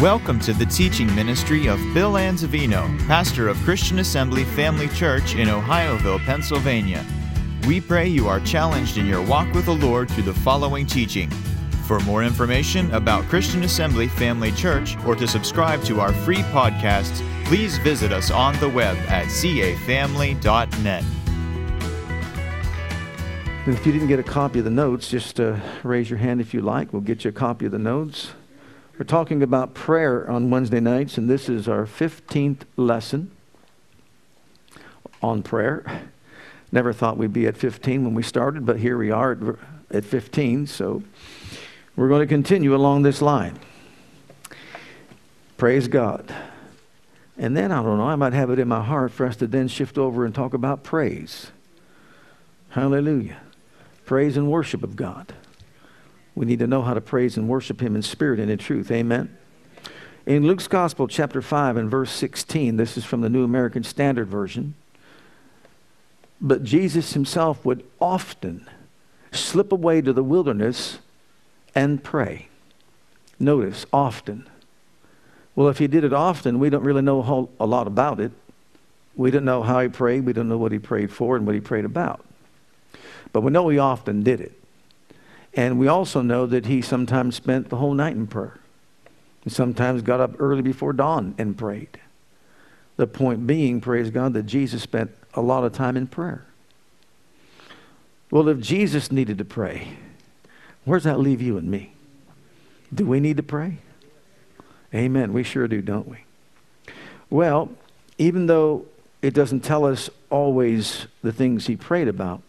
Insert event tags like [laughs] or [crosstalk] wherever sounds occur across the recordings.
Welcome to the teaching ministry of Bill Anzavino, pastor of Christian Assembly Family Church in Ohioville, Pennsylvania. We pray you are challenged in your walk with the Lord through the following teaching. For more information about Christian Assembly Family Church or to subscribe to our free podcasts, please visit us on the web at cafamily.net. If you didn't get a copy of the notes, just uh, raise your hand if you like. We'll get you a copy of the notes. We're talking about prayer on Wednesday nights, and this is our 15th lesson on prayer. Never thought we'd be at 15 when we started, but here we are at 15, so we're going to continue along this line. Praise God. And then, I don't know, I might have it in my heart for us to then shift over and talk about praise. Hallelujah. Praise and worship of God. We need to know how to praise and worship Him in spirit and in truth. Amen. In Luke's Gospel, chapter 5, and verse 16, this is from the New American Standard Version. But Jesus Himself would often slip away to the wilderness and pray. Notice, often. Well, if He did it often, we don't really know a, whole, a lot about it. We don't know how He prayed, we don't know what He prayed for and what He prayed about. But we know He often did it. And we also know that he sometimes spent the whole night in prayer. He sometimes got up early before dawn and prayed. The point being, praise God, that Jesus spent a lot of time in prayer. Well, if Jesus needed to pray, where does that leave you and me? Do we need to pray? Amen. We sure do, don't we? Well, even though it doesn't tell us always the things he prayed about,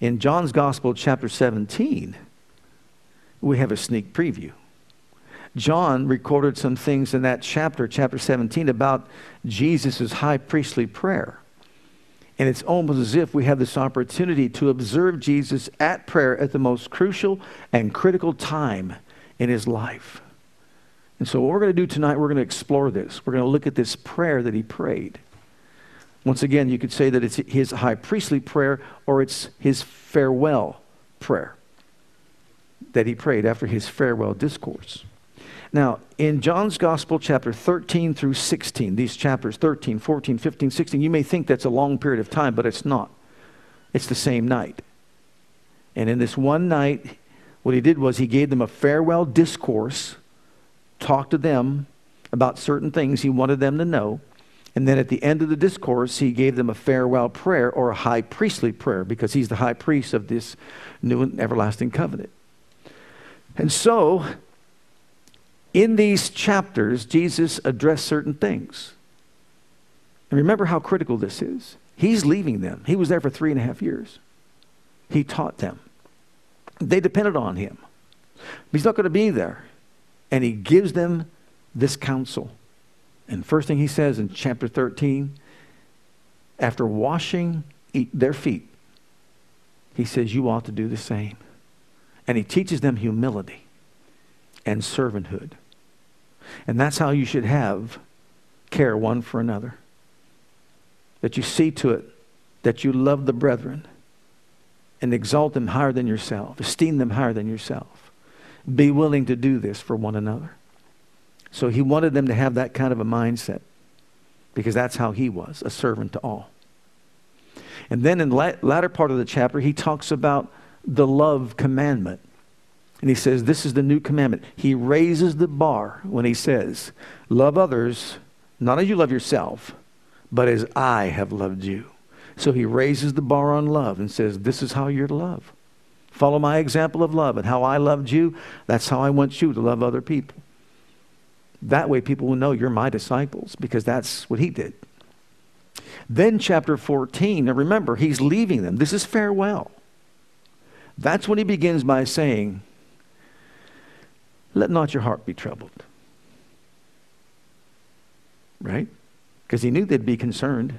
in John's Gospel, chapter 17, we have a sneak preview. John recorded some things in that chapter, chapter 17, about Jesus' high priestly prayer. And it's almost as if we have this opportunity to observe Jesus at prayer at the most crucial and critical time in his life. And so, what we're going to do tonight, we're going to explore this. We're going to look at this prayer that he prayed. Once again, you could say that it's his high priestly prayer or it's his farewell prayer that he prayed after his farewell discourse. Now, in John's Gospel, chapter 13 through 16, these chapters 13, 14, 15, 16, you may think that's a long period of time, but it's not. It's the same night. And in this one night, what he did was he gave them a farewell discourse, talked to them about certain things he wanted them to know. And then at the end of the discourse, he gave them a farewell prayer or a high priestly prayer because he's the high priest of this new and everlasting covenant. And so, in these chapters, Jesus addressed certain things. And remember how critical this is. He's leaving them. He was there for three and a half years. He taught them. They depended on him. He's not going to be there. And he gives them this counsel. And first thing he says in chapter 13, after washing their feet, he says, You ought to do the same. And he teaches them humility and servanthood. And that's how you should have care one for another. That you see to it that you love the brethren and exalt them higher than yourself, esteem them higher than yourself. Be willing to do this for one another. So he wanted them to have that kind of a mindset because that's how he was, a servant to all. And then in the latter part of the chapter, he talks about the love commandment. And he says, This is the new commandment. He raises the bar when he says, Love others, not as you love yourself, but as I have loved you. So he raises the bar on love and says, This is how you're to love. Follow my example of love and how I loved you. That's how I want you to love other people. That way, people will know you're my disciples because that's what he did. Then, chapter 14, now remember, he's leaving them. This is farewell. That's when he begins by saying, Let not your heart be troubled. Right? Because he knew they'd be concerned.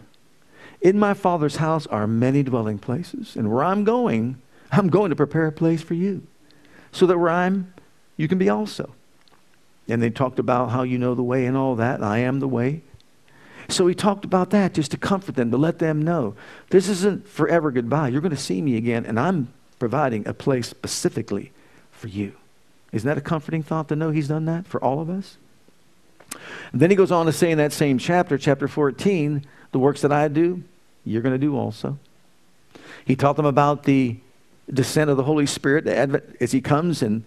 In my Father's house are many dwelling places, and where I'm going, I'm going to prepare a place for you, so that where I'm, you can be also. And they talked about how you know the way and all that. I am the way. So he talked about that just to comfort them, to let them know this isn't forever goodbye. You're going to see me again, and I'm providing a place specifically for you. Isn't that a comforting thought to know He's done that for all of us? And then he goes on to say in that same chapter, chapter 14, the works that I do, you're going to do also. He taught them about the descent of the Holy Spirit as he comes and,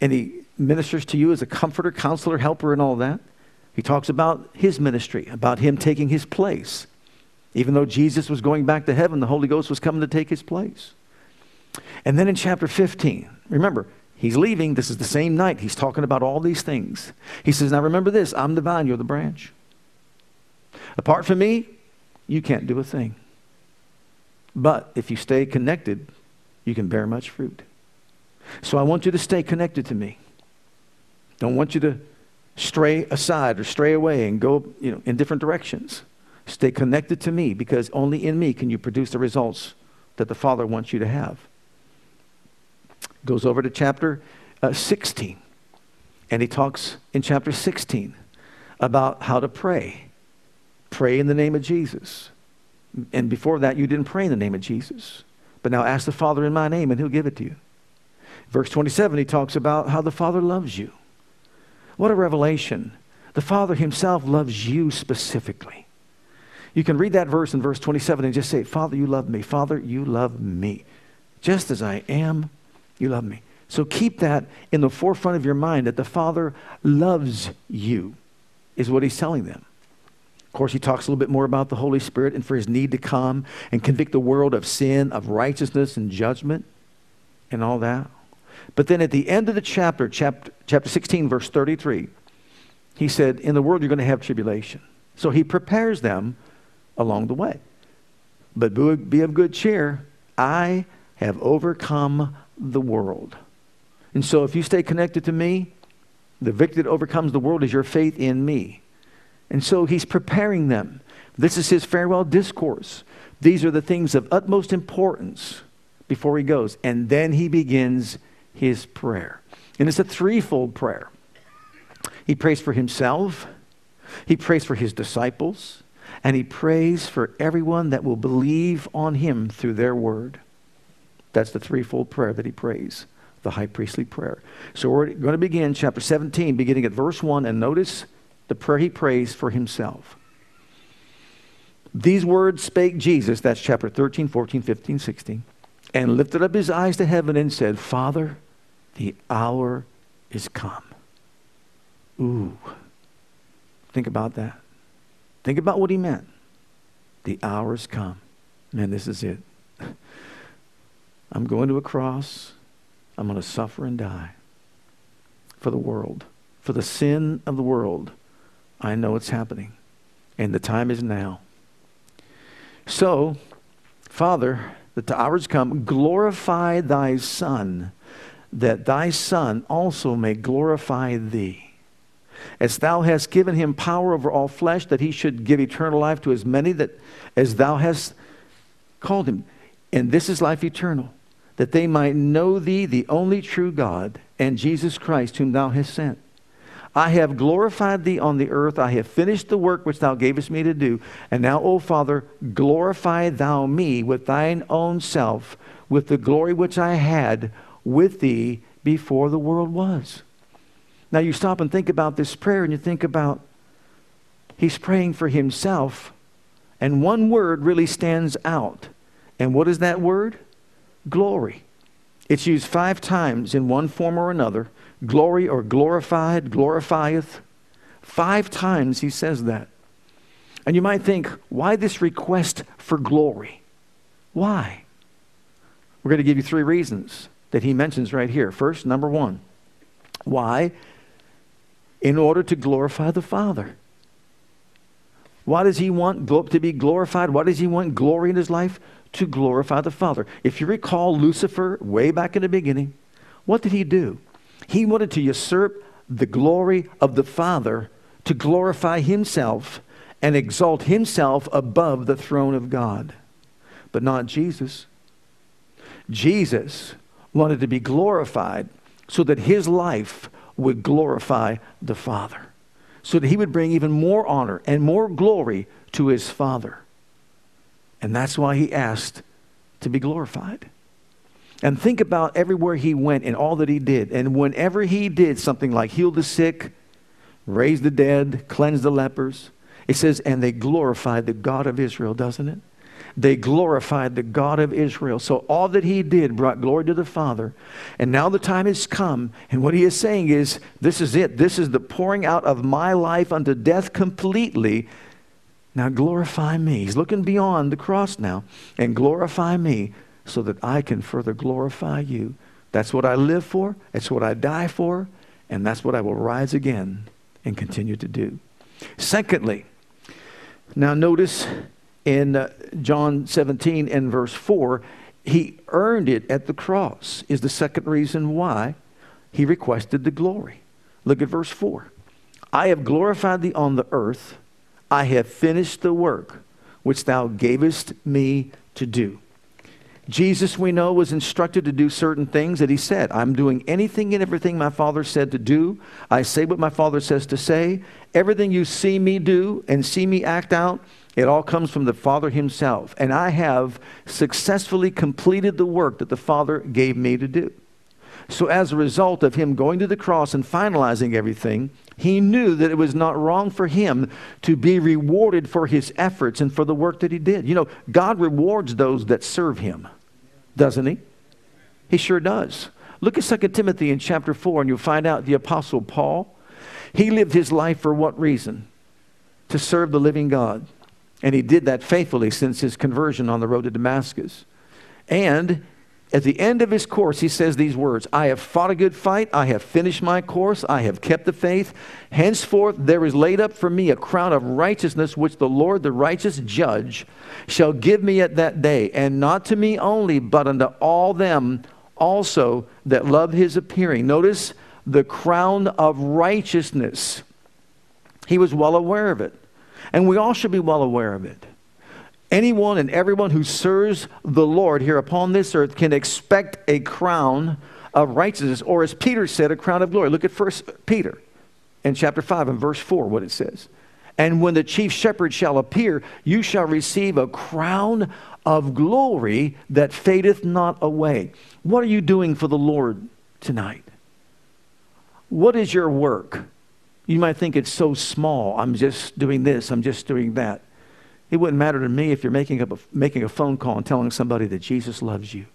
and he ministers to you as a comforter, counselor, helper, and all that. He talks about his ministry, about him taking his place. Even though Jesus was going back to heaven, the Holy Ghost was coming to take his place. And then in chapter 15, remember, he's leaving. This is the same night. He's talking about all these things. He says, Now remember this I'm the vine, you're the branch. Apart from me, you can't do a thing. But if you stay connected, you can bear much fruit. So I want you to stay connected to me. Don't want you to stray aside or stray away and go you know, in different directions. Stay connected to me because only in me can you produce the results that the Father wants you to have. Goes over to chapter uh, 16, and he talks in chapter 16 about how to pray. Pray in the name of Jesus. And before that, you didn't pray in the name of Jesus. But now ask the Father in my name, and he'll give it to you. Verse 27, he talks about how the Father loves you. What a revelation. The Father himself loves you specifically. You can read that verse in verse 27 and just say, Father, you love me. Father, you love me. Just as I am, you love me. So keep that in the forefront of your mind that the Father loves you, is what he's telling them. Of course, he talks a little bit more about the Holy Spirit and for his need to come and convict the world of sin, of righteousness, and judgment, and all that. But then at the end of the chapter, chapter, chapter 16, verse 33, he said, In the world you're going to have tribulation. So he prepares them along the way. But be of good cheer. I have overcome the world. And so if you stay connected to me, the victory that overcomes the world is your faith in me. And so he's preparing them. This is his farewell discourse. These are the things of utmost importance before he goes. And then he begins his prayer. And it's a threefold prayer. He prays for himself, he prays for his disciples, and he prays for everyone that will believe on him through their word. That's the threefold prayer that he prays, the high priestly prayer. So we're going to begin chapter 17, beginning at verse 1, and notice the prayer he prays for himself. These words spake Jesus, that's chapter 13, 14, 15, 16, and lifted up his eyes to heaven and said, Father, the hour is come. Ooh. Think about that. Think about what he meant. The hour hour's come. Man, this is it. I'm going to a cross. I'm going to suffer and die for the world, for the sin of the world. I know it's happening, and the time is now. So, Father, that the hour's come. Glorify thy Son that thy Son also may glorify thee. As thou hast given him power over all flesh, that he should give eternal life to as many that as thou hast called him. And this is life eternal, that they might know thee, the only true God, and Jesus Christ, whom thou hast sent. I have glorified thee on the earth. I have finished the work which thou gavest me to do. And now, O Father, glorify thou me with thine own self, with the glory which I had with thee before the world was. Now you stop and think about this prayer and you think about he's praying for himself, and one word really stands out. And what is that word? Glory. It's used five times in one form or another glory or glorified, glorifieth. Five times he says that. And you might think, why this request for glory? Why? We're going to give you three reasons that he mentions right here. First, number one. Why? In order to glorify the Father. Why does he want to be glorified? Why does he want glory in his life? To glorify the Father. If you recall Lucifer way back in the beginning, what did he do? He wanted to usurp the glory of the Father to glorify himself and exalt himself above the throne of God. But not Jesus. Jesus wanted to be glorified so that his life would glorify the Father, so that he would bring even more honor and more glory to his Father. And that's why he asked to be glorified. And think about everywhere he went and all that he did. And whenever he did something like heal the sick, raise the dead, cleanse the lepers. It says, and they glorified the God of Israel, doesn't it? They glorified the God of Israel. So all that he did brought glory to the Father. And now the time has come. And what he is saying is, this is it. This is the pouring out of my life unto death completely. Now glorify me. He's looking beyond the cross now. And glorify me so that I can further glorify you. That's what I live for. That's what I die for. And that's what I will rise again and continue to do. Secondly, now notice in uh, John 17 and verse 4, he earned it at the cross, is the second reason why he requested the glory. Look at verse 4. I have glorified thee on the earth, I have finished the work which thou gavest me to do. Jesus, we know, was instructed to do certain things that he said. I'm doing anything and everything my Father said to do. I say what my Father says to say. Everything you see me do and see me act out, it all comes from the Father Himself. And I have successfully completed the work that the Father gave me to do. So, as a result of Him going to the cross and finalizing everything, He knew that it was not wrong for Him to be rewarded for His efforts and for the work that He did. You know, God rewards those that serve Him, doesn't He? He sure does. Look at 2 Timothy in chapter 4, and you'll find out the Apostle Paul. He lived his life for what reason? To serve the living God. And he did that faithfully since his conversion on the road to Damascus. And at the end of his course, he says these words I have fought a good fight. I have finished my course. I have kept the faith. Henceforth, there is laid up for me a crown of righteousness, which the Lord, the righteous judge, shall give me at that day. And not to me only, but unto all them also that love his appearing. Notice the crown of righteousness. He was well aware of it. And we all should be well aware of it. Anyone and everyone who serves the Lord here upon this earth can expect a crown of righteousness, or as Peter said, a crown of glory. Look at First Peter in chapter 5 and verse 4, what it says. And when the chief shepherd shall appear, you shall receive a crown of glory that fadeth not away. What are you doing for the Lord tonight? What is your work? You might think it's so small. I'm just doing this, I'm just doing that. It wouldn't matter to me if you're making, up a, making a phone call and telling somebody that Jesus loves you.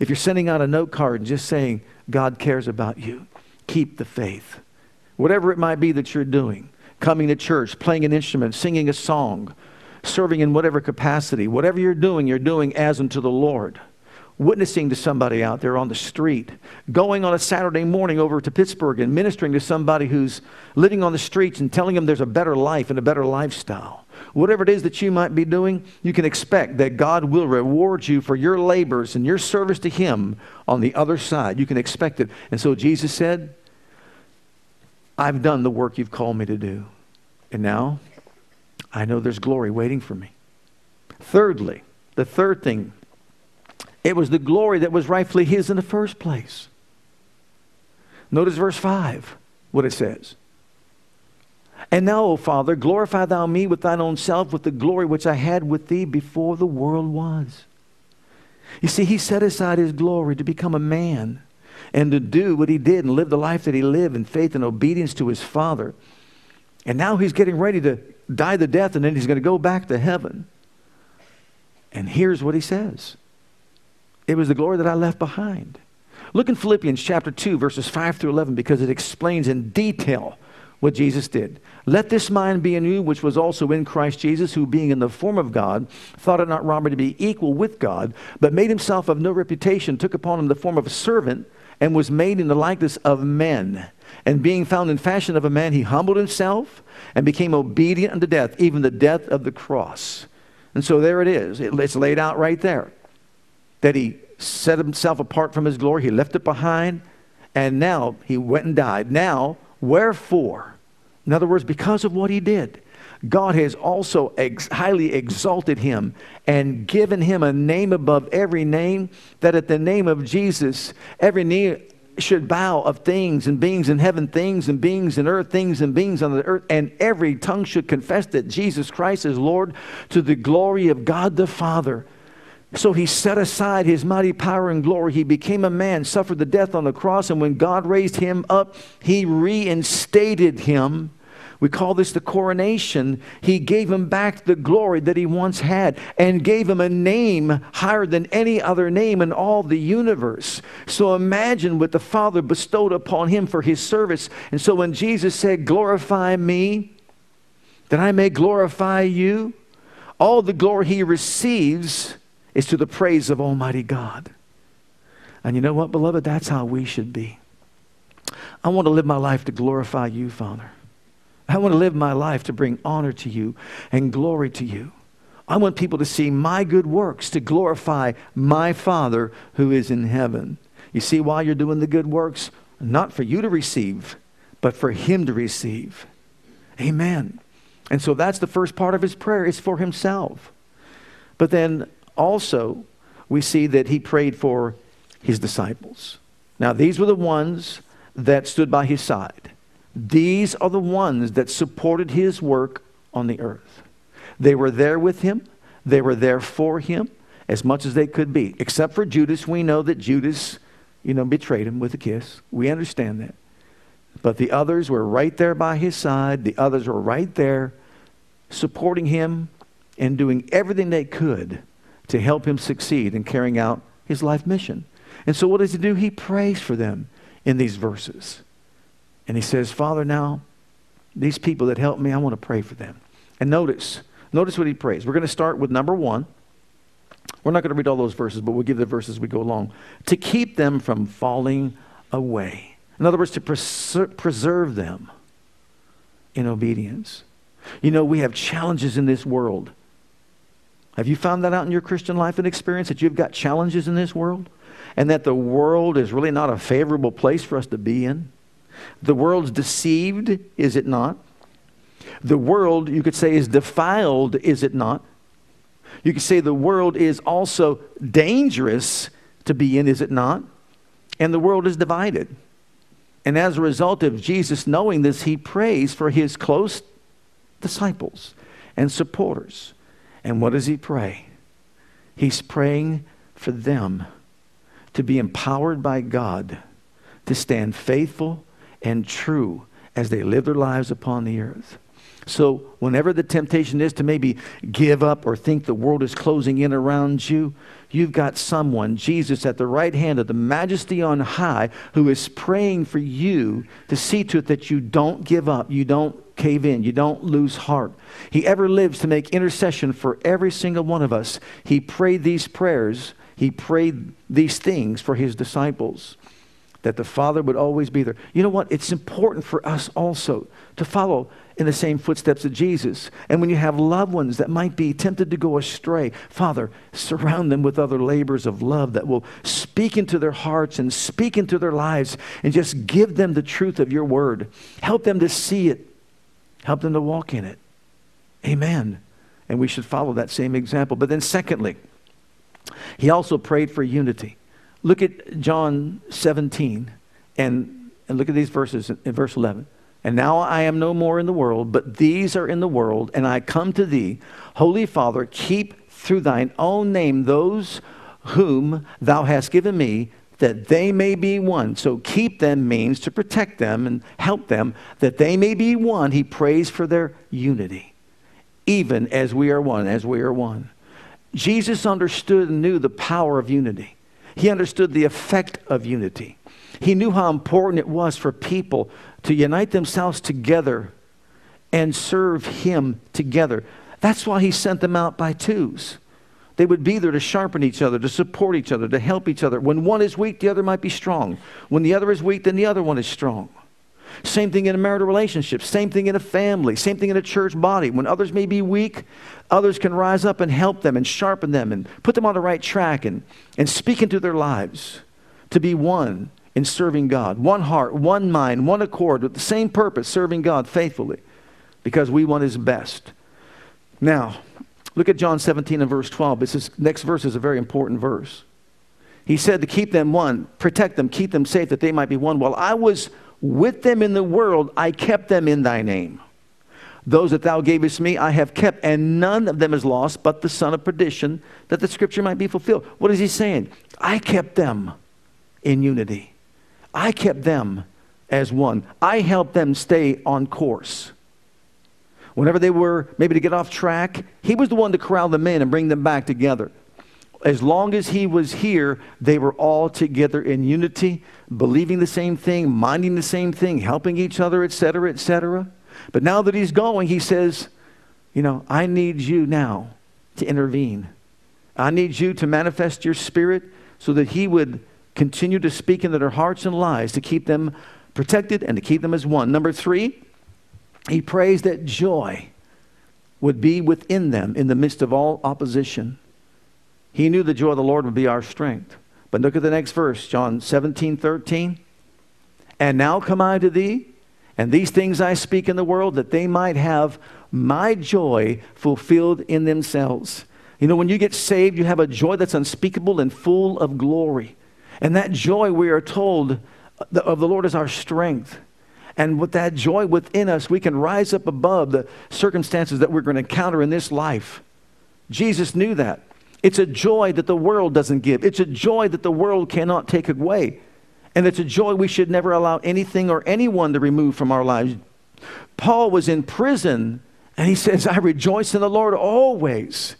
If you're sending out a note card and just saying, God cares about you, keep the faith. Whatever it might be that you're doing, coming to church, playing an instrument, singing a song, serving in whatever capacity, whatever you're doing, you're doing as unto the Lord witnessing to somebody out there on the street, going on a Saturday morning over to Pittsburgh and ministering to somebody who's living on the streets and telling them there's a better life and a better lifestyle. Whatever it is that you might be doing, you can expect that God will reward you for your labors and your service to Him on the other side. You can expect it. And so Jesus said, I've done the work you've called me to do. And now I know there's glory waiting for me. Thirdly, the third thing it was the glory that was rightfully his in the first place. Notice verse 5, what it says. And now, O Father, glorify thou me with thine own self, with the glory which I had with thee before the world was. You see, he set aside his glory to become a man and to do what he did and live the life that he lived in faith and obedience to his Father. And now he's getting ready to die the death and then he's going to go back to heaven. And here's what he says it was the glory that I left behind. Look in Philippians chapter 2, verses 5 through 11, because it explains in detail what Jesus did. Let this mind be in you, which was also in Christ Jesus, who being in the form of God, thought it not robbery to be equal with God, but made himself of no reputation, took upon him the form of a servant, and was made in the likeness of men. And being found in fashion of a man, he humbled himself and became obedient unto death, even the death of the cross. And so there it is. It's laid out right there that he set himself apart from his glory, he left it behind, and now he went and died. Now, wherefore? In other words, because of what he did, God has also ex- highly exalted him and given him a name above every name, that at the name of Jesus, every knee should bow of things and beings in heaven, things and beings in earth, things and beings on the earth, and every tongue should confess that Jesus Christ is Lord to the glory of God the Father. So he set aside his mighty power and glory. He became a man, suffered the death on the cross, and when God raised him up, he reinstated him We call this the coronation. He gave him back the glory that he once had and gave him a name higher than any other name in all the universe. So imagine what the Father bestowed upon him for his service. And so when Jesus said, Glorify me, that I may glorify you, all the glory he receives is to the praise of Almighty God. And you know what, beloved? That's how we should be. I want to live my life to glorify you, Father. I want to live my life to bring honor to you and glory to you. I want people to see my good works to glorify my Father who is in heaven. You see why you're doing the good works? Not for you to receive, but for Him to receive. Amen. And so that's the first part of his prayer, is for himself. But then also, we see that he prayed for his disciples. Now, these were the ones that stood by his side. These are the ones that supported his work on the earth. They were there with him, they were there for him as much as they could be. Except for Judas, we know that Judas, you know, betrayed him with a kiss. We understand that. But the others were right there by his side. The others were right there supporting him and doing everything they could to help him succeed in carrying out his life mission. And so, what does he do? He prays for them in these verses. And he says, Father, now, these people that helped me, I want to pray for them. And notice, notice what he prays. We're going to start with number one. We're not going to read all those verses, but we'll give the verses as we go along. To keep them from falling away. In other words, to preserve them in obedience. You know, we have challenges in this world. Have you found that out in your Christian life and experience that you've got challenges in this world? And that the world is really not a favorable place for us to be in? The world's deceived, is it not? The world, you could say, is defiled, is it not? You could say the world is also dangerous to be in, is it not? And the world is divided. And as a result of Jesus knowing this, he prays for his close disciples and supporters. And what does he pray? He's praying for them to be empowered by God to stand faithful and true as they live their lives upon the earth. So, whenever the temptation is to maybe give up or think the world is closing in around you, you've got someone, Jesus, at the right hand of the majesty on high, who is praying for you to see to it that you don't give up, you don't cave in, you don't lose heart. He ever lives to make intercession for every single one of us. He prayed these prayers, he prayed these things for his disciples that the Father would always be there. You know what? It's important for us also to follow in the same footsteps of Jesus. And when you have loved ones that might be tempted to go astray, Father, surround them with other labors of love that will speak into their hearts and speak into their lives and just give them the truth of your word. Help them to see it, help them to walk in it. Amen. And we should follow that same example. But then, secondly, he also prayed for unity. Look at John 17 and, and look at these verses in verse 11. And now I am no more in the world, but these are in the world, and I come to thee. Holy Father, keep through thine own name those whom thou hast given me, that they may be one. So keep them means to protect them and help them, that they may be one. He prays for their unity, even as we are one, as we are one. Jesus understood and knew the power of unity. He understood the effect of unity. He knew how important it was for people to unite themselves together and serve Him together. That's why He sent them out by twos. They would be there to sharpen each other, to support each other, to help each other. When one is weak, the other might be strong. When the other is weak, then the other one is strong. Same thing in a marital relationship. Same thing in a family. Same thing in a church body. When others may be weak, others can rise up and help them and sharpen them and put them on the right track and, and speak into their lives to be one in serving God. One heart, one mind, one accord with the same purpose, serving God faithfully because we want His best. Now, look at John 17 and verse 12. This is, next verse is a very important verse. He said to keep them one, protect them, keep them safe, that they might be one. While I was with them in the world, I kept them in thy name. Those that thou gavest me, I have kept, and none of them is lost but the son of perdition, that the scripture might be fulfilled. What is he saying? I kept them in unity. I kept them as one. I helped them stay on course. Whenever they were maybe to get off track, he was the one to corral them in and bring them back together. As long as he was here, they were all together in unity, believing the same thing, minding the same thing, helping each other, etc., etc. But now that he's going, he says, You know, I need you now to intervene. I need you to manifest your spirit so that he would continue to speak into their hearts and lives to keep them protected and to keep them as one. Number three, he prays that joy would be within them in the midst of all opposition. He knew the joy of the Lord would be our strength. But look at the next verse, John 17, 13. And now come I to thee, and these things I speak in the world, that they might have my joy fulfilled in themselves. You know, when you get saved, you have a joy that's unspeakable and full of glory. And that joy, we are told, of the Lord is our strength. And with that joy within us, we can rise up above the circumstances that we're going to encounter in this life. Jesus knew that. It's a joy that the world doesn't give, it's a joy that the world cannot take away. And it's a joy we should never allow anything or anyone to remove from our lives. Paul was in prison, and he says, I rejoice in the Lord always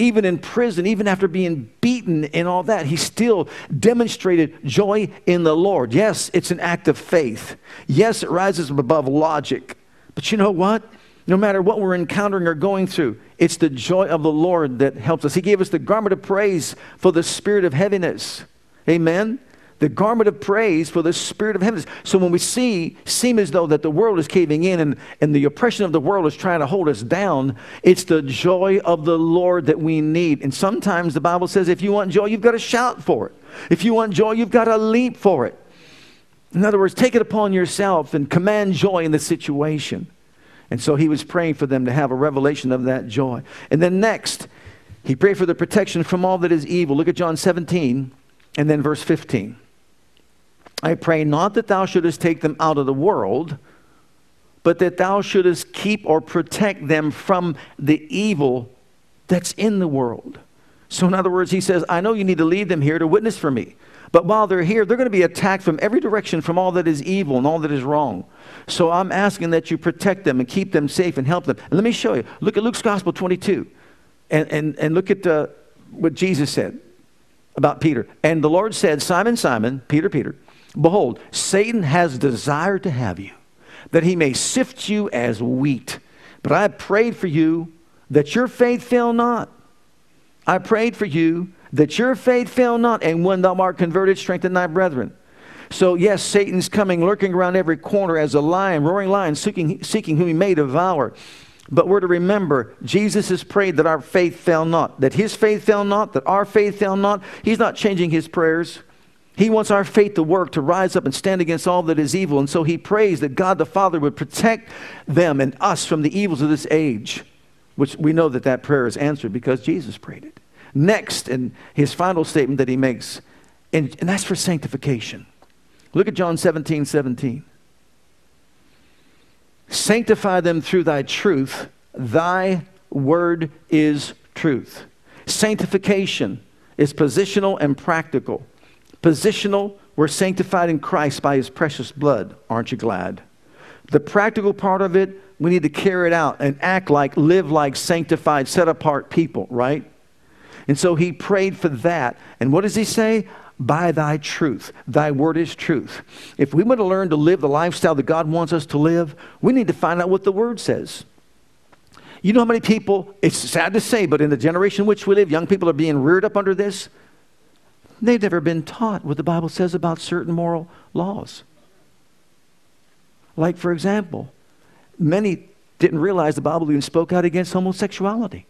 even in prison, even after being beaten and all that, he still demonstrated joy in the Lord. Yes, it's an act of faith. Yes, it rises above logic. But you know what? No matter what we're encountering or going through, it's the joy of the Lord that helps us. He gave us the garment of praise for the spirit of heaviness. Amen the garment of praise for the spirit of heaviness. So when we see, seem as though that the world is caving in and, and the oppression of the world is trying to hold us down, it's the joy of the Lord that we need. And sometimes the Bible says if you want joy, you've got to shout for it. If you want joy, you've got to leap for it. In other words, take it upon yourself and command joy in the situation. And so he was praying for them to have a revelation of that joy. And then next, he prayed for the protection from all that is evil. Look at John 17 and then verse 15. I pray not that thou shouldest take them out of the world, but that thou shouldest keep or protect them from the evil that's in the world. So, in other words, he says, I know you need to leave them here to witness for me. But while they're here, they're going to be attacked from every direction from all that is evil and all that is wrong. So I'm asking that you protect them and keep them safe and help them. And let me show you. Look at Luke's Gospel 22 and, and, and look at uh, what Jesus said about Peter. And the Lord said, Simon, Simon, Peter, Peter, Behold, Satan has desired to have you, that he may sift you as wheat. But I prayed for you that your faith fail not. I prayed for you that your faith fail not, and when thou art converted, strengthen thy brethren. So, yes, Satan's coming, lurking around every corner as a lion, roaring lion, seeking, seeking whom he may devour. But we're to remember, Jesus has prayed that our faith fail not, that his faith fail not, that our faith fail not. He's not changing his prayers. He wants our faith to work, to rise up and stand against all that is evil. And so he prays that God the Father would protect them and us from the evils of this age, which we know that that prayer is answered because Jesus prayed it. Next, and his final statement that he makes, and, and that's for sanctification. Look at John 17 17. Sanctify them through thy truth. Thy word is truth. Sanctification is positional and practical. Positional, we're sanctified in Christ by his precious blood. Aren't you glad? The practical part of it, we need to carry it out and act like, live like sanctified, set apart people, right? And so he prayed for that. And what does he say? By thy truth. Thy word is truth. If we want to learn to live the lifestyle that God wants us to live, we need to find out what the word says. You know how many people, it's sad to say, but in the generation in which we live, young people are being reared up under this. They've never been taught what the Bible says about certain moral laws. Like, for example, many didn't realize the Bible even spoke out against homosexuality.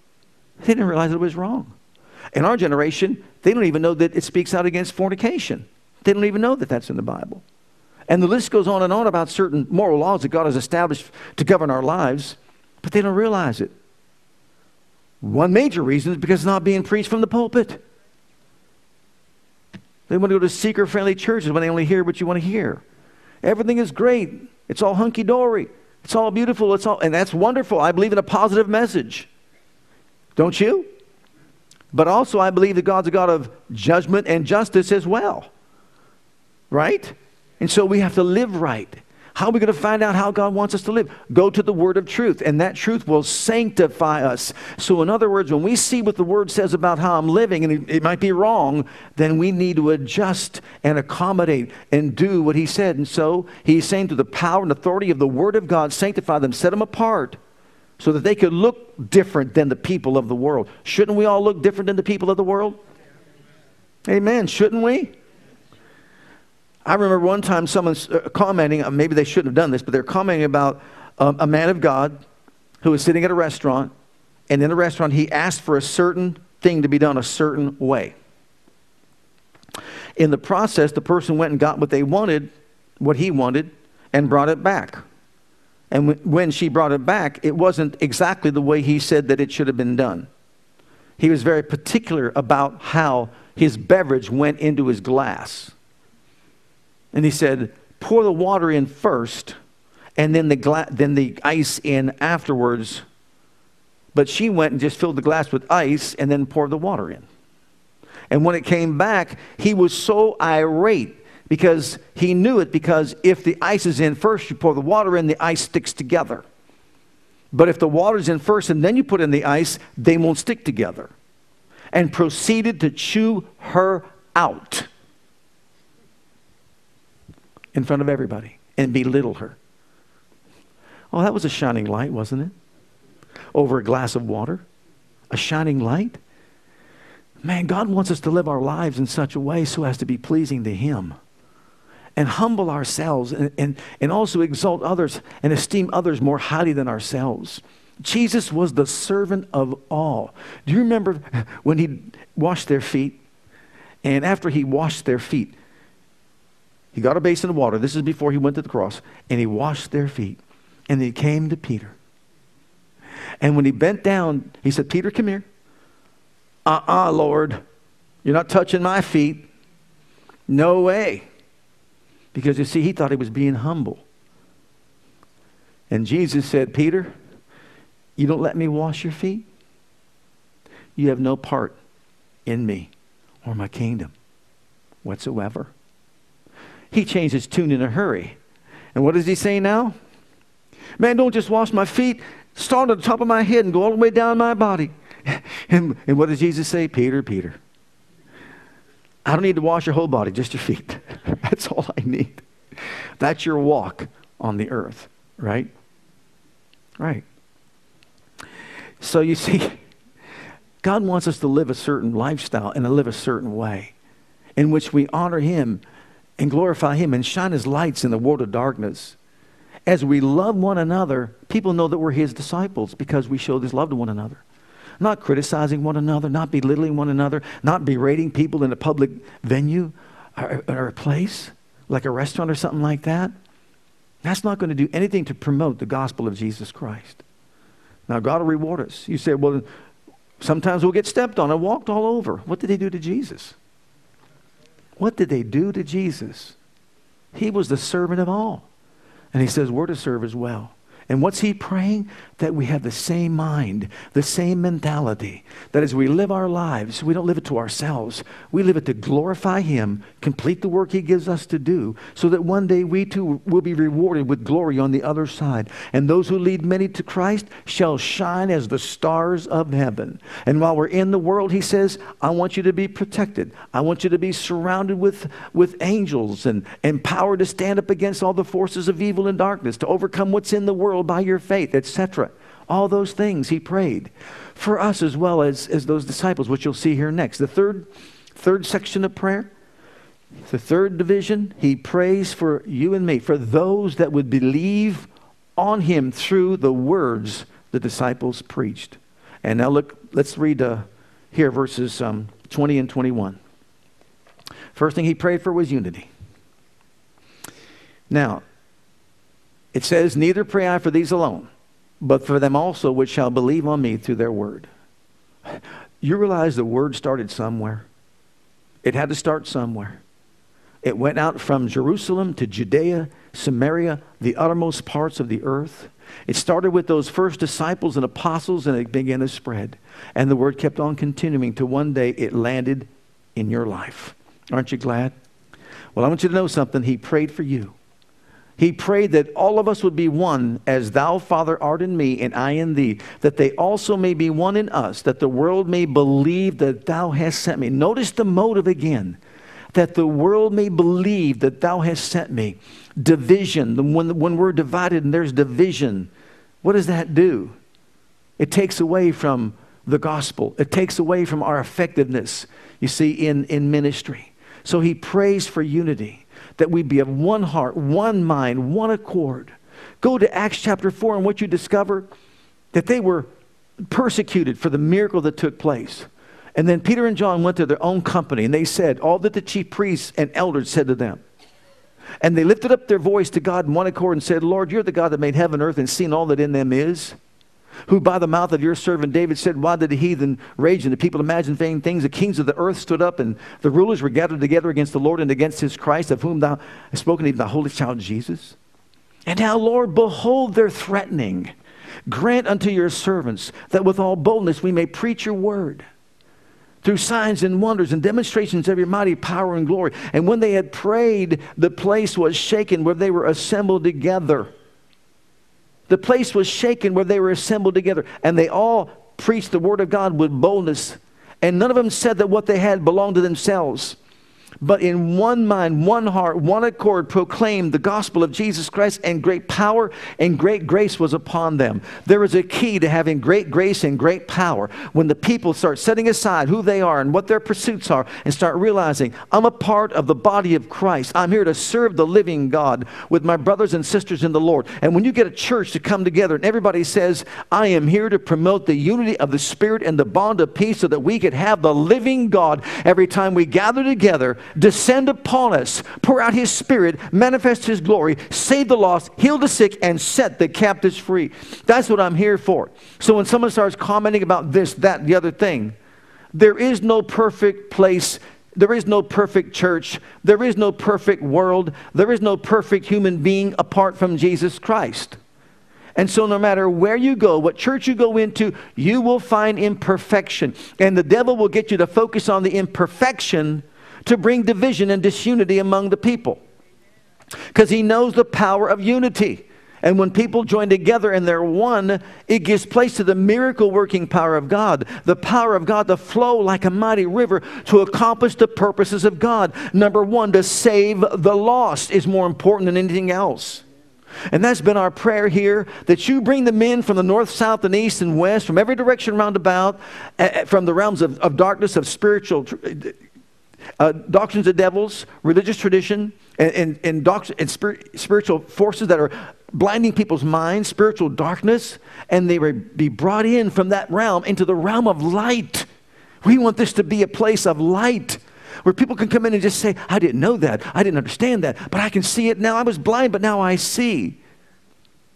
They didn't realize it was wrong. In our generation, they don't even know that it speaks out against fornication. They don't even know that that's in the Bible. And the list goes on and on about certain moral laws that God has established to govern our lives, but they don't realize it. One major reason is because it's not being preached from the pulpit. They want to go to seeker friendly churches when they only hear what you want to hear. Everything is great. It's all hunky dory. It's all beautiful. It's all, and that's wonderful. I believe in a positive message. Don't you? But also, I believe that God's a God of judgment and justice as well. Right? And so we have to live right. How are we going to find out how God wants us to live? Go to the word of truth, and that truth will sanctify us. So, in other words, when we see what the word says about how I'm living, and it, might be wrong, then we need to adjust and accommodate and do what he said. And so, he's saying through the power and authority of the word of God, sanctify them, set them apart so that they could look different than the people of the world. Shouldn't we all look different than the people of the world? Amen. Shouldn't we? I remember one time someone uh, commenting, uh, maybe they shouldn't have done this, but they're commenting about um, a man of God who was sitting at a restaurant, and in the restaurant, he asked for a certain thing to be done a certain way. In the process, the person went and got what they wanted, what he wanted, and brought it back. And when she brought it back, it wasn't exactly the way he said that it should have been done. He was very particular about how his beverage went into his glass. And he said, pour the water in first, and then the, gla- then the ice in afterwards. But she went and just filled the glass with ice and then poured the water in. And when it came back, he was so irate because he knew it because if the ice is in first, you pour the water in, the ice sticks together. But if the water's in first and then you put in the ice, they won't stick together. And proceeded to chew her out in front of everybody and belittle her. Oh, that was a shining light, wasn't it? Over a glass of water. A shining light. Man, God wants us to live our lives in such a way so as to be pleasing to Him and humble ourselves and, and, and also exalt others and esteem others more highly than ourselves. Jesus was the servant of all. Do you remember when he washed their feet? And after he washed their feet, he got a basin of water. This is before he went to the cross. And he washed their feet. And he came to Peter. And when he bent down, he said, Peter, come here. Uh uh-uh, uh Lord. You're not touching my feet. No way. Because you see, he thought he was being humble. And Jesus said, Peter, you don't let me wash your feet? You have no part in me or my kingdom whatsoever. He changed his tune in a hurry. And what does he say now? Man, don't just wash my feet. Start at the top of my head and go all the way down my body. [laughs] And, and what does Jesus say? Peter, Peter. I don't need to wash your whole body, just your feet. That's all I need. That's your walk on the earth, right? Right. So you see, God wants us to live a certain lifestyle and to live a certain way in which we honor Him and glorify Him and shine His lights in the world of darkness. As we love one another, people know that we're His disciples because we show this love to one another. Not criticizing one another, not belittling one another, not berating people in a public venue or, a place like a restaurant or something like that. That's not going to do anything to promote the gospel of Jesus Christ. Now, God will reward us. You say, well, sometimes we'll get stepped on and walked all over. What did they do to Jesus? What did they do to Jesus? He was the servant of all. And he says, We're to serve as well. And what's he praying? That we have the same mind, the same mentality. That as we live our lives, we don't live it to ourselves. We live it to glorify him, complete the work he gives us to do, so that one day we too will be rewarded with glory on the other side. And those who lead many to Christ shall shine as the stars of heaven. And while we're in the world, he says, I want you to be protected. I want you to be surrounded with, with angels and empowered to stand up against all the forces of evil and darkness, to overcome what's in the world by your faith, etc. All those things he prayed for us as well as, as those disciples, which you'll see here next. The third, third section of prayer, the third division, he prays for you and me, for those that would believe on him through the words the disciples preached. And now look, let's read uh, here verses um, 20 and 21. First thing he prayed for was unity. Now, it says, Neither pray I for these alone, but for them also which shall believe on me through their word. You realize the word started somewhere. It had to start somewhere. It went out from Jerusalem to Judea, Samaria, the uttermost parts of the earth. It started with those first disciples and apostles, and it began to spread. And the word kept on continuing to one day it landed in your life. Aren't you glad? Well, I want you to know something. He prayed for you. He prayed that all of us would be one, as thou, Father, art in me, and I in thee, that they also may be one in us, that the world may believe that thou hast sent me. Notice the motive again that the world may believe that thou hast sent me. Division, when, when we're divided and there's division, what does that do? It takes away from the gospel, it takes away from our effectiveness, you see, in, in ministry. So he prays for unity, that we be of one heart, one mind, one accord. Go to Acts chapter 4, and what you discover that they were persecuted for the miracle that took place. And then Peter and John went to their own company, and they said all that the chief priests and elders said to them. And they lifted up their voice to God in one accord and said, Lord, you're the God that made heaven, and earth, and seen all that in them is. Who by the mouth of your servant David said, Why did the heathen rage and the people imagine vain things? The kings of the earth stood up, and the rulers were gathered together against the Lord and against his Christ, of whom thou hast spoken, even the holy child Jesus. And now, Lord, behold their threatening. Grant unto your servants that with all boldness we may preach your word through signs and wonders and demonstrations of your mighty power and glory. And when they had prayed, the place was shaken where they were assembled together. The place was shaken where they were assembled together. And they all preached the word of God with boldness. And none of them said that what they had belonged to themselves but in one mind, one heart, one accord proclaimed the gospel of Jesus Christ, and great power and great grace was upon them. There is a key to having great grace and great power when the people start setting aside who they are and what their pursuits are and start realizing, I'm a part of the body of Christ. I'm here to serve the living God with my brothers and sisters in the Lord. And when you get a church to come together and everybody says, I am here to promote the unity of the Spirit and the bond of peace so that we could have the living God every time we gather together descend upon us, pour out his spirit, manifest his glory, save the lost, heal the sick, and set the captives free. That's what I'm here for. So when someone starts commenting about this, that, the other thing, there is no perfect place. There is no perfect church. There is no perfect world. There is no perfect human being apart from Jesus Christ. And so, no matter where you go, what church you go into, you will find imperfection. And the devil will get you to focus on the imperfection to bring division and disunity among the people. Because he knows the power of unity. And when people join together and they're one, it gives place to the miracle working power of God, the power of God to flow like a mighty river to accomplish the purposes of God. Number one, to save the lost is more important than anything else. And that's been our prayer here that you bring the men from the north, south, and east and west, from every direction round about, uh, from the realms of, of darkness, of spiritual uh, doctrines of devils, religious tradition, and, and, and, doct- and spirit, spiritual forces that are blinding people's minds, spiritual darkness, and they would be brought in from that realm into the realm of light. We want this to be a place of light where people can come in and just say, I didn't know that, I didn't understand that, but I can see it now. I was blind, but now I see.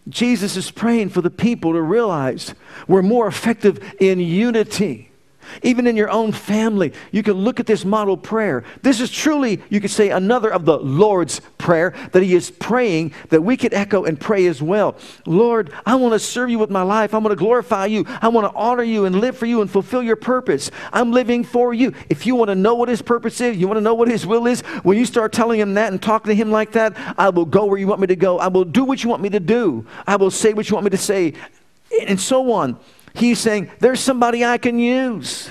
Jesus is praying for the people to realize we're more effective in unity. Even in your own family, you can look at this model prayer. This is truly, you could say, another of the Lord's Prayer that He is praying that we could echo and pray as well. Lord, I want to serve you with my life. I want to glorify you. I want to honor you and live for you and fulfill your purpose. I'm living for you. If you want to know what His purpose is, you want to know what His will is, when you start telling Him that and talking to Him like that, I will go where you want me to go. I will do what you want me to do. I will say what you want me to say, and so on. He's saying, There's somebody I can use.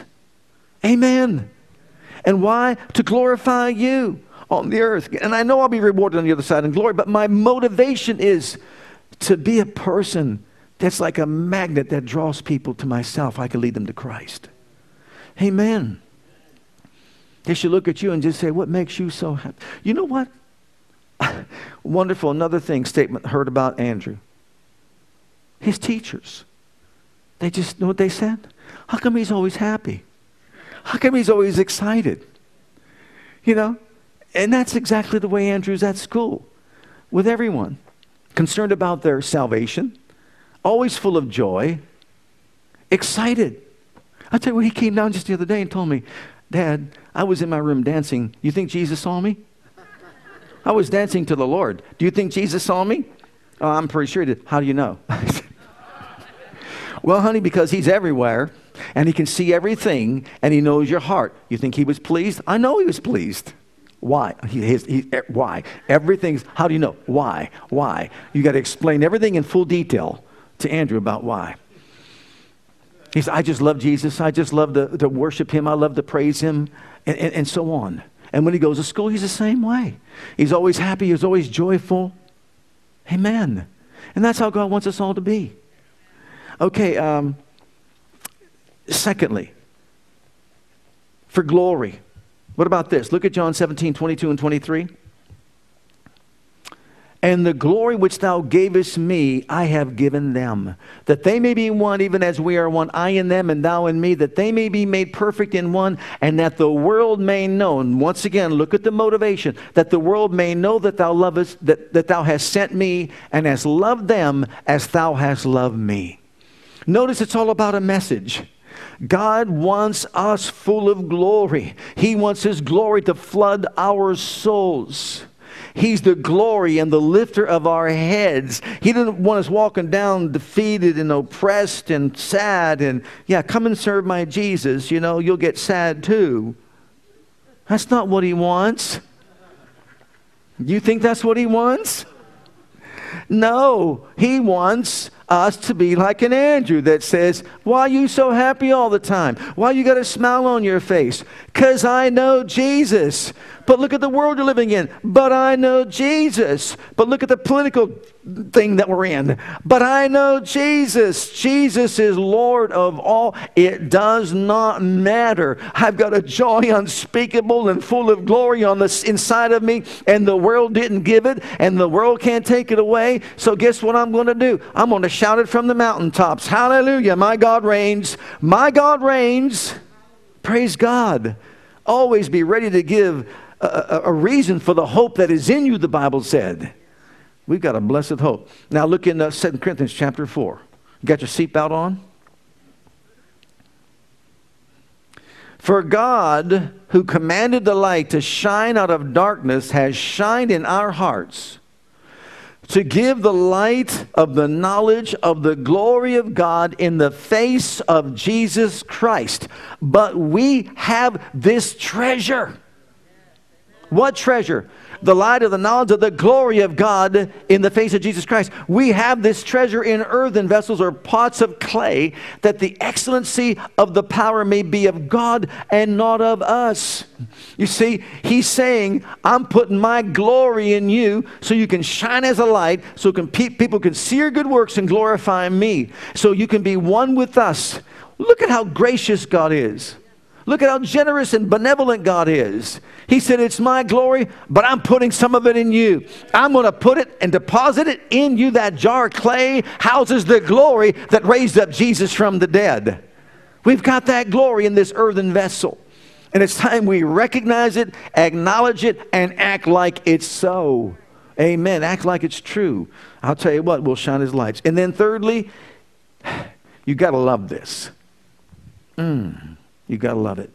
Amen. And why? To glorify you on the earth. And I know I'll be rewarded on the other side in glory, but my motivation is to be a person that's like a magnet that draws people to myself. I can lead them to Christ. Amen. They should look at you and just say, What makes you so happy? You know what? [laughs] Wonderful. Another thing, statement heard about Andrew. His teachers. They just know what they said? How come he's always happy? How come he's always excited? You know? And that's exactly the way Andrew's at school with everyone. Concerned about their salvation, always full of joy, excited. I tell you what, he came down just the other day and told me, Dad, I was in my room dancing. You think Jesus saw me? I was dancing to the Lord. Do you think Jesus saw me? Oh, I'm pretty sure he did. How do you know? [laughs] Well, honey, because he's everywhere and he can see everything and he knows your heart. You think he was pleased? I know he was pleased. Why? He, his, he, why? Everything's, how do you know? Why? Why? You got to explain everything in full detail to Andrew about why. He said, I just love Jesus. I just love to, to worship him. I love to praise him, and, and, and so on. And when he goes to school, he's the same way. He's always happy. He's always joyful. Amen. And that's how God wants us all to be. Okay, um, secondly, for glory. What about this? Look at John 17, 22 and 23. And the glory which thou gavest me, I have given them, that they may be one, even as we are one, I in them and thou in me, that they may be made perfect in one, and that the world may know. And once again, look at the motivation that the world may know that thou lovest, that, that thou hast sent me, and hast loved them as thou hast loved me. Notice it's all about a message. God wants us full of glory. He wants His glory to flood our souls. He's the glory and the lifter of our heads. He didn't want us walking down defeated and oppressed and sad and, yeah, come and serve my Jesus. You know, you'll get sad too. That's not what He wants. You think that's what He wants? No, He wants us to be like an Andrew that says, Why are you so happy all the time? Why you got a smile on your face? Because I know Jesus. But look at the world you're living in. But I know Jesus. But look at the political thing that we're in. But I know Jesus. Jesus is Lord of all. It does not matter. I've got a joy unspeakable and full of glory on the inside of me, and the world didn't give it, and the world can't take it away. So guess what I'm going to do? I'm going to shout it from the mountaintops. Hallelujah. My God reigns. My God reigns. Praise God. Always be ready to give a, a, reason for the hope that is in you, the Bible said. We've got a blessed hope. Now look in uh, 2 Corinthians chapter 4. You got your seatbelt on? For God, who commanded the light to shine out of darkness, has shined in our hearts to give the light of the knowledge of the glory of God in the face of Jesus Christ. But we have this treasure what treasure? The light of the knowledge of the glory of God in the face of Jesus Christ. We have this treasure in earthen vessels or pots of clay, that the excellency of the power may be of God and not of us. You see, he's saying, I'm putting my glory in you so you can shine as a light, so can pe- people can see your good works and glorify me, so you can be one with us. Look at how gracious God is. Look at how generous and benevolent God is. He said, It's my glory, but I'm putting some of it in you. I'm going to put it and deposit it in you. That jar of clay houses the glory that raised up Jesus from the dead. We've got that glory in this earthen vessel. And it's time we recognize it, acknowledge it, and act like it's so. Amen. Act like it's true. I'll tell you what, we'll shine his lights. And then, thirdly, [sighs] you got to love this. Mm. You got to love it.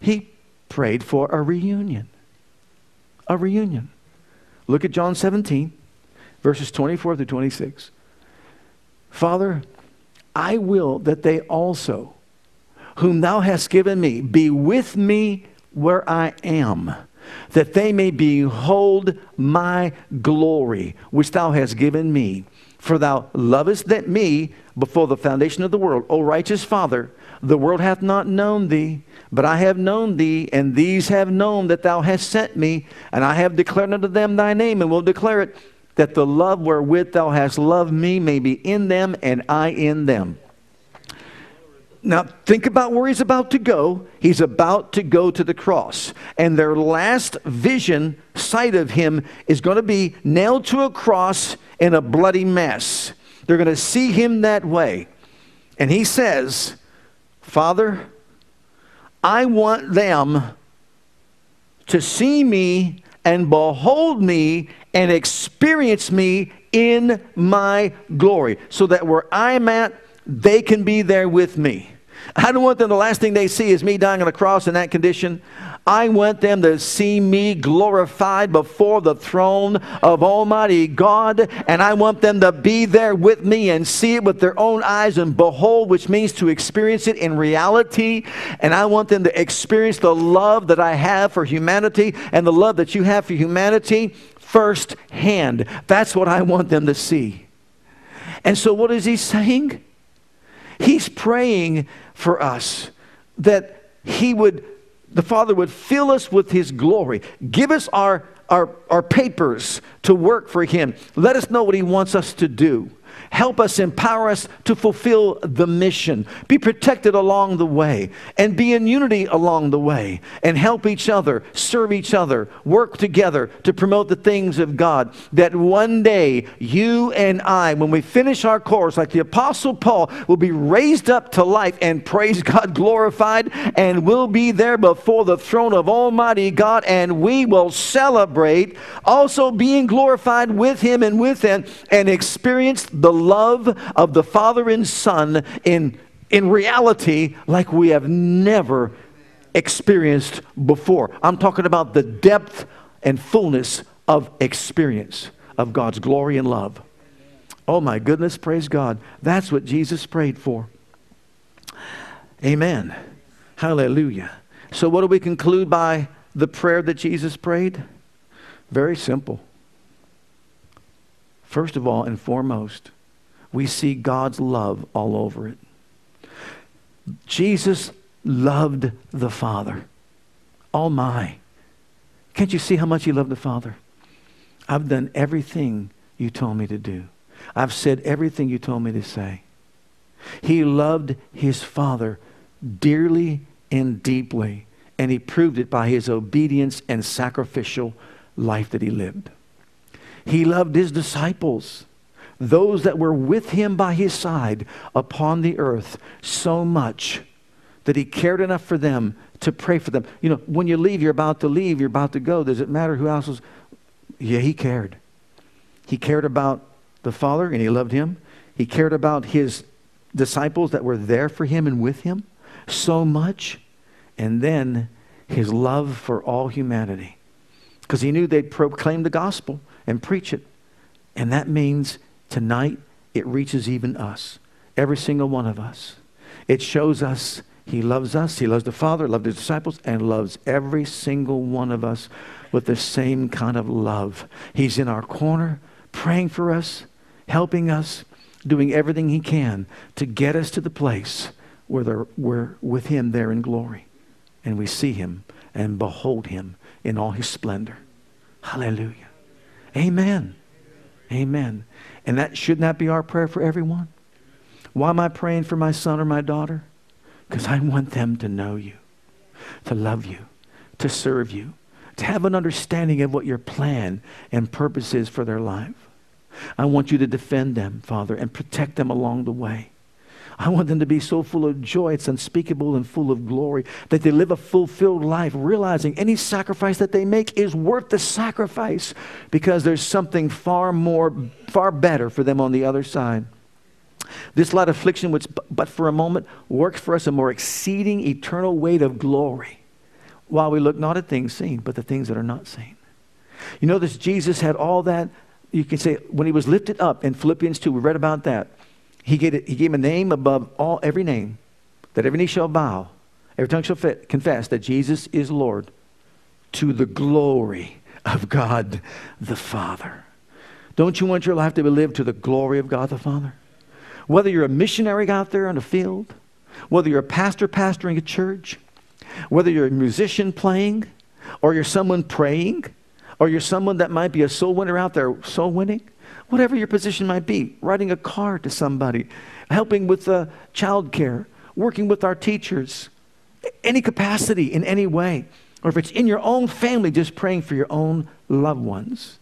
He prayed for a reunion. A reunion. Look at John 17, verses 24 through 26. Father, I will that they also, whom thou hast given me, be with me where I am, that they may behold my glory, which thou hast given me. For thou lovest that me before the foundation of the world, O righteous Father. The world hath not known thee, but I have known thee, and these have known that thou hast sent me, and I have declared unto them thy name, and will declare it, that the love wherewith thou hast loved me may be in them, and I in them. Now, think about where he's about to go. He's about to go to the cross. And their last vision, sight of him, is going to be nailed to a cross in a bloody mess. They're going to see him that way. And he says, Father, I want them to see me and behold me and experience me in my glory so that where I'm at, they can be there with me. [laughs] I don't want them, the last thing they see is me dying on a cross in that condition. I want them to see me glorified before the throne of Almighty God, and I want them to be there with me and see it with their own eyes and behold, which means to experience it in reality. And I want them to experience the love that I have for humanity and the love that you have for humanity firsthand. That's what I want them to see. And so, what is he saying? He's praying for us that he would the Father would fill us with His glory. Give us our, our, our papers to work for Him. Let us know what He wants us to do. Help us, empower us to fulfill the mission. Be protected along the way and be in unity along the way and help each other, serve each other, work together to promote the things of God. That one day you and I, when we finish our course, like the Apostle Paul, will be raised up to life and praise God [laughs] glorified and we'll be there before the throne of Almighty God and we will celebrate also being glorified with Him and with Him and experience the love of the Father and Son in, in reality like we have never experienced before. I'm talking about the depth and fullness of experience of God's glory and love. Oh my goodness, praise God. That's what Jesus prayed for. Amen. Hallelujah. So, what do we conclude by the prayer that Jesus prayed? Very simple. First of all and foremost, we see God's love all over it. Jesus loved the Father. Oh my. Can't you see how much he loved the Father? I've done everything you told me to do. I've said everything you told me to say. He loved his Father dearly and deeply, and he proved it by his obedience and sacrificial life that he lived. He loved his disciples those that were with him by his side upon the earth so much that he cared enough for them to pray for them. You know, when you leave, you're about to leave, you're about to go. Does it matter who else was? Yeah, he cared. He cared about the Father and he loved him. He cared about his disciples that were there for him and with him so much. And then his love for all humanity. Because he knew they'd proclaim the gospel and preach it. And that means Tonight, it reaches even us, every single one of us. It shows us He loves us, He loves the Father, loves His disciples, and loves every single one of us with the same kind of love. He's in our corner, praying for us, helping us, doing everything He can to get us to the place where we're with Him there in glory. And we see Him and behold Him in all His splendor. Hallelujah. Amen. Amen. And that should not that be our prayer for everyone. Why am I praying for my son or my daughter? Because I want them to know you, to love you, to serve you, to have an understanding of what your plan and purpose is for their life. I want you to defend them, Father, and protect them along the way. I want them to be so full of joy, it's unspeakable and full of glory, that they live a fulfilled life, realizing any sacrifice that they make is worth the sacrifice because there's something far more, far better for them on the other side. This light affliction, which but for a moment works for us a more exceeding eternal weight of glory, while we look not at things seen, but the things that are not seen. You this Jesus had all that. You can say when he was lifted up in Philippians 2, we read about that. He gave, he gave a name above all every name, that every knee shall bow, every tongue shall fit, confess that Jesus is Lord to the glory of God the Father. Don't you want your life to be lived to the glory of God the Father? Whether you're a missionary out there in the field, whether you're a pastor pastoring a church, whether you're a musician playing, or you're someone praying, or you're someone that might be a soul winner out there soul winning, whatever your position might be, writing a card to somebody, helping with uh, child care, working with our teachers, any capacity in any way, or if it's in your own family, just praying for your own loved ones,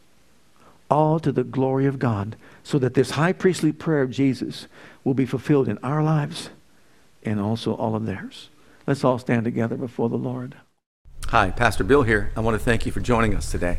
all to the glory of God, so that this high priestly prayer of Jesus will be fulfilled in our lives and also all of theirs. Let's all stand together before the Lord. Hi, Pastor Bill here. I want to thank you for joining us today.